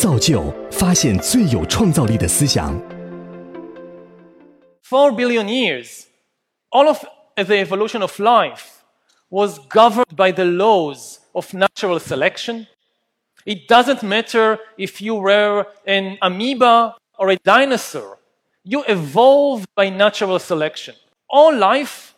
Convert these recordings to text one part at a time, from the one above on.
造就发现最有创造力的思想。 Four billion years, all of the evolution of life was governed by the laws of natural selection. It doesn't matter if you were an amoeba or a dinosaur, you evolved by natural selection. All life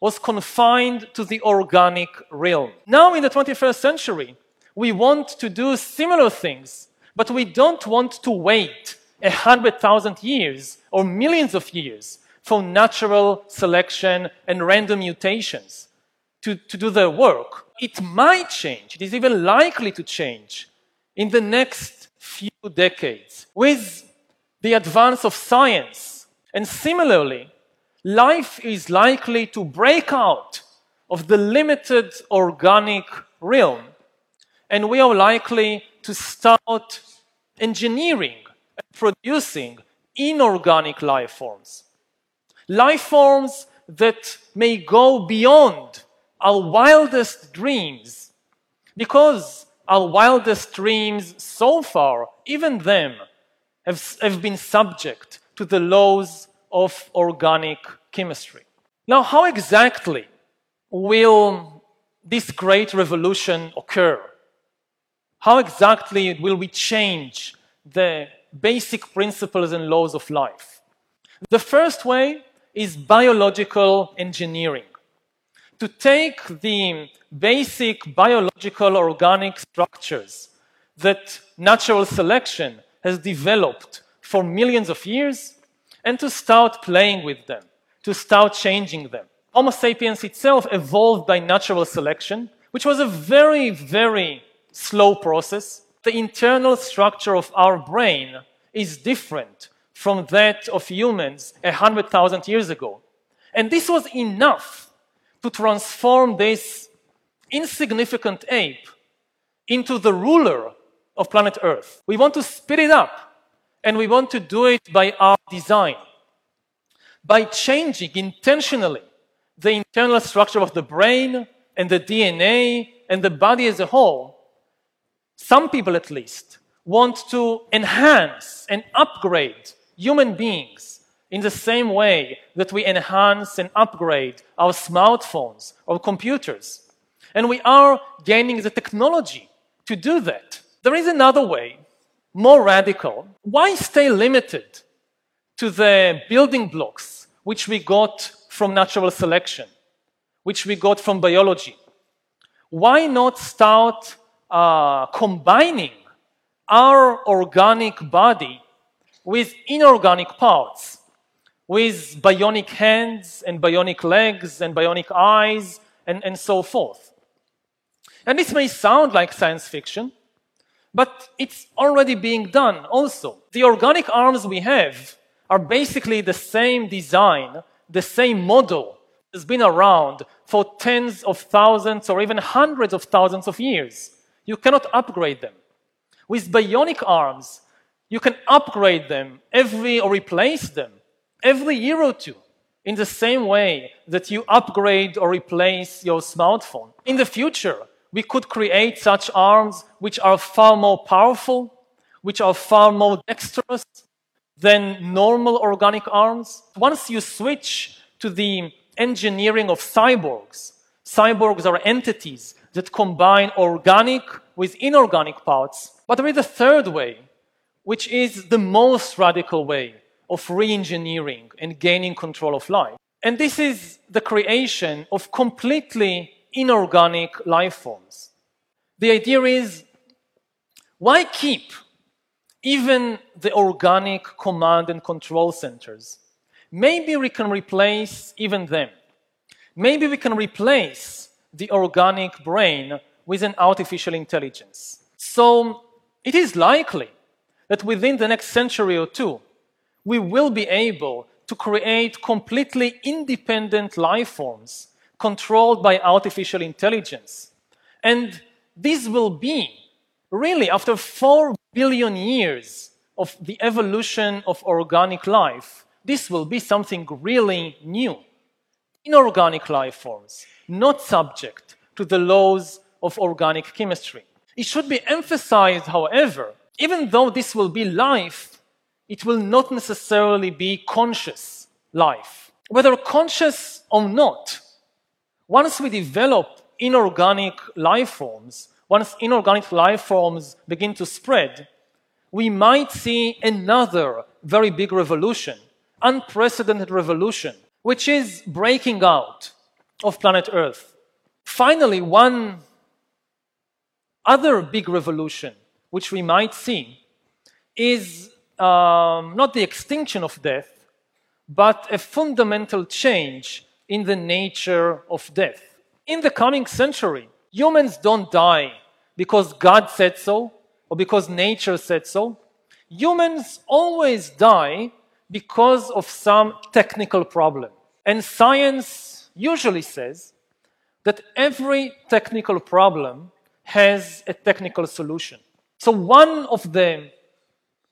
was confined to the organic realm. Now, in the 21st century, we want to do similar things, but we don't want to wait hundred thousand years or millions of years for natural selection and random mutations to, to do their work. It might change, it is even likely to change in the next few decades with the advance of science. And similarly, life is likely to break out of the limited organic realm, and we are likely to start engineering and producing inorganic life forms. Life forms that may go beyond our wildest dreams, because our wildest dreams so far, even them, have, have been subject to the laws of organic chemistry. Now, how exactly will this great revolution occur? How exactly will we change the basic principles and laws of life? The first way is biological engineering. To take the basic biological organic structures that natural selection has developed for millions of years and to start playing with them, to start changing them. Homo sapiens itself evolved by natural selection, which was a very, very slow process. The internal structure of our brain is different from that of humans hundred thousand years ago. And this was enough to transform this insignificant ape into the ruler of planet Earth. We want to speed it up, and we want to do it by our design. By changing intentionally the internal structure of the brain and the DNA and the body as a whole, some people at least want to enhance and upgrade human beings in the same way that we enhance and upgrade our smartphones or computers. And we are gaining the technology to do that. There is another way, more radical. Why stay limited to the building blocks which we got from natural selection, which we got from biology? Why not start uh, combining our organic body with inorganic parts, with bionic hands and bionic legs and bionic eyes and, and so forth? And this may sound like science fiction, but it's already being done also. The organic arms we have are basically the same design, the same model has been around for tens of thousands or even hundreds of thousands of years. You cannot upgrade them. With bionic arms, you can upgrade them every or replace them every year or two in the same way that you upgrade or replace your smartphone. In the future, we could create such arms which are far more powerful, which are far more dexterous than normal organic arms. Once you switch to the engineering of cyborgs, cyborgs are entities that combine organic with inorganic parts. But there is a third way, which is the most radical way of re engineering and gaining control of life. And this is the creation of completely inorganic life forms. The idea is why keep even the organic command and control centers? Maybe we can replace even them. Maybe we can replace the organic brain with an artificial intelligence. So it is likely that within the next century or two, we will be able to create completely independent life forms controlled by artificial intelligence. And this will be really after 4 billion years of the evolution of organic life, this will be something really new. Inorganic life forms, not subject to the laws of organic chemistry. It should be emphasized, however, even though this will be life, it will not necessarily be conscious life. Whether conscious or not, once we develop inorganic life forms, once inorganic life forms begin to spread, we might see another very big revolution, unprecedented revolution, which is breaking out of planet Earth. Finally, one other big revolution which we might see is um, not the extinction of death, but a fundamental change in the nature of death. In the coming century, humans don't die because God said so or because nature said so. Humans always die because of some technical problem. And science usually says that every technical problem has a technical solution. So, one of the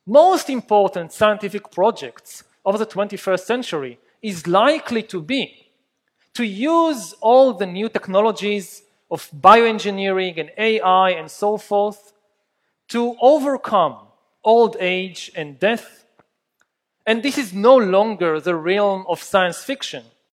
most important scientific projects of the 21st century is likely to be to use all the new technologies of bioengineering and AI and so forth to overcome old age and death. And this is no longer the realm of science fiction,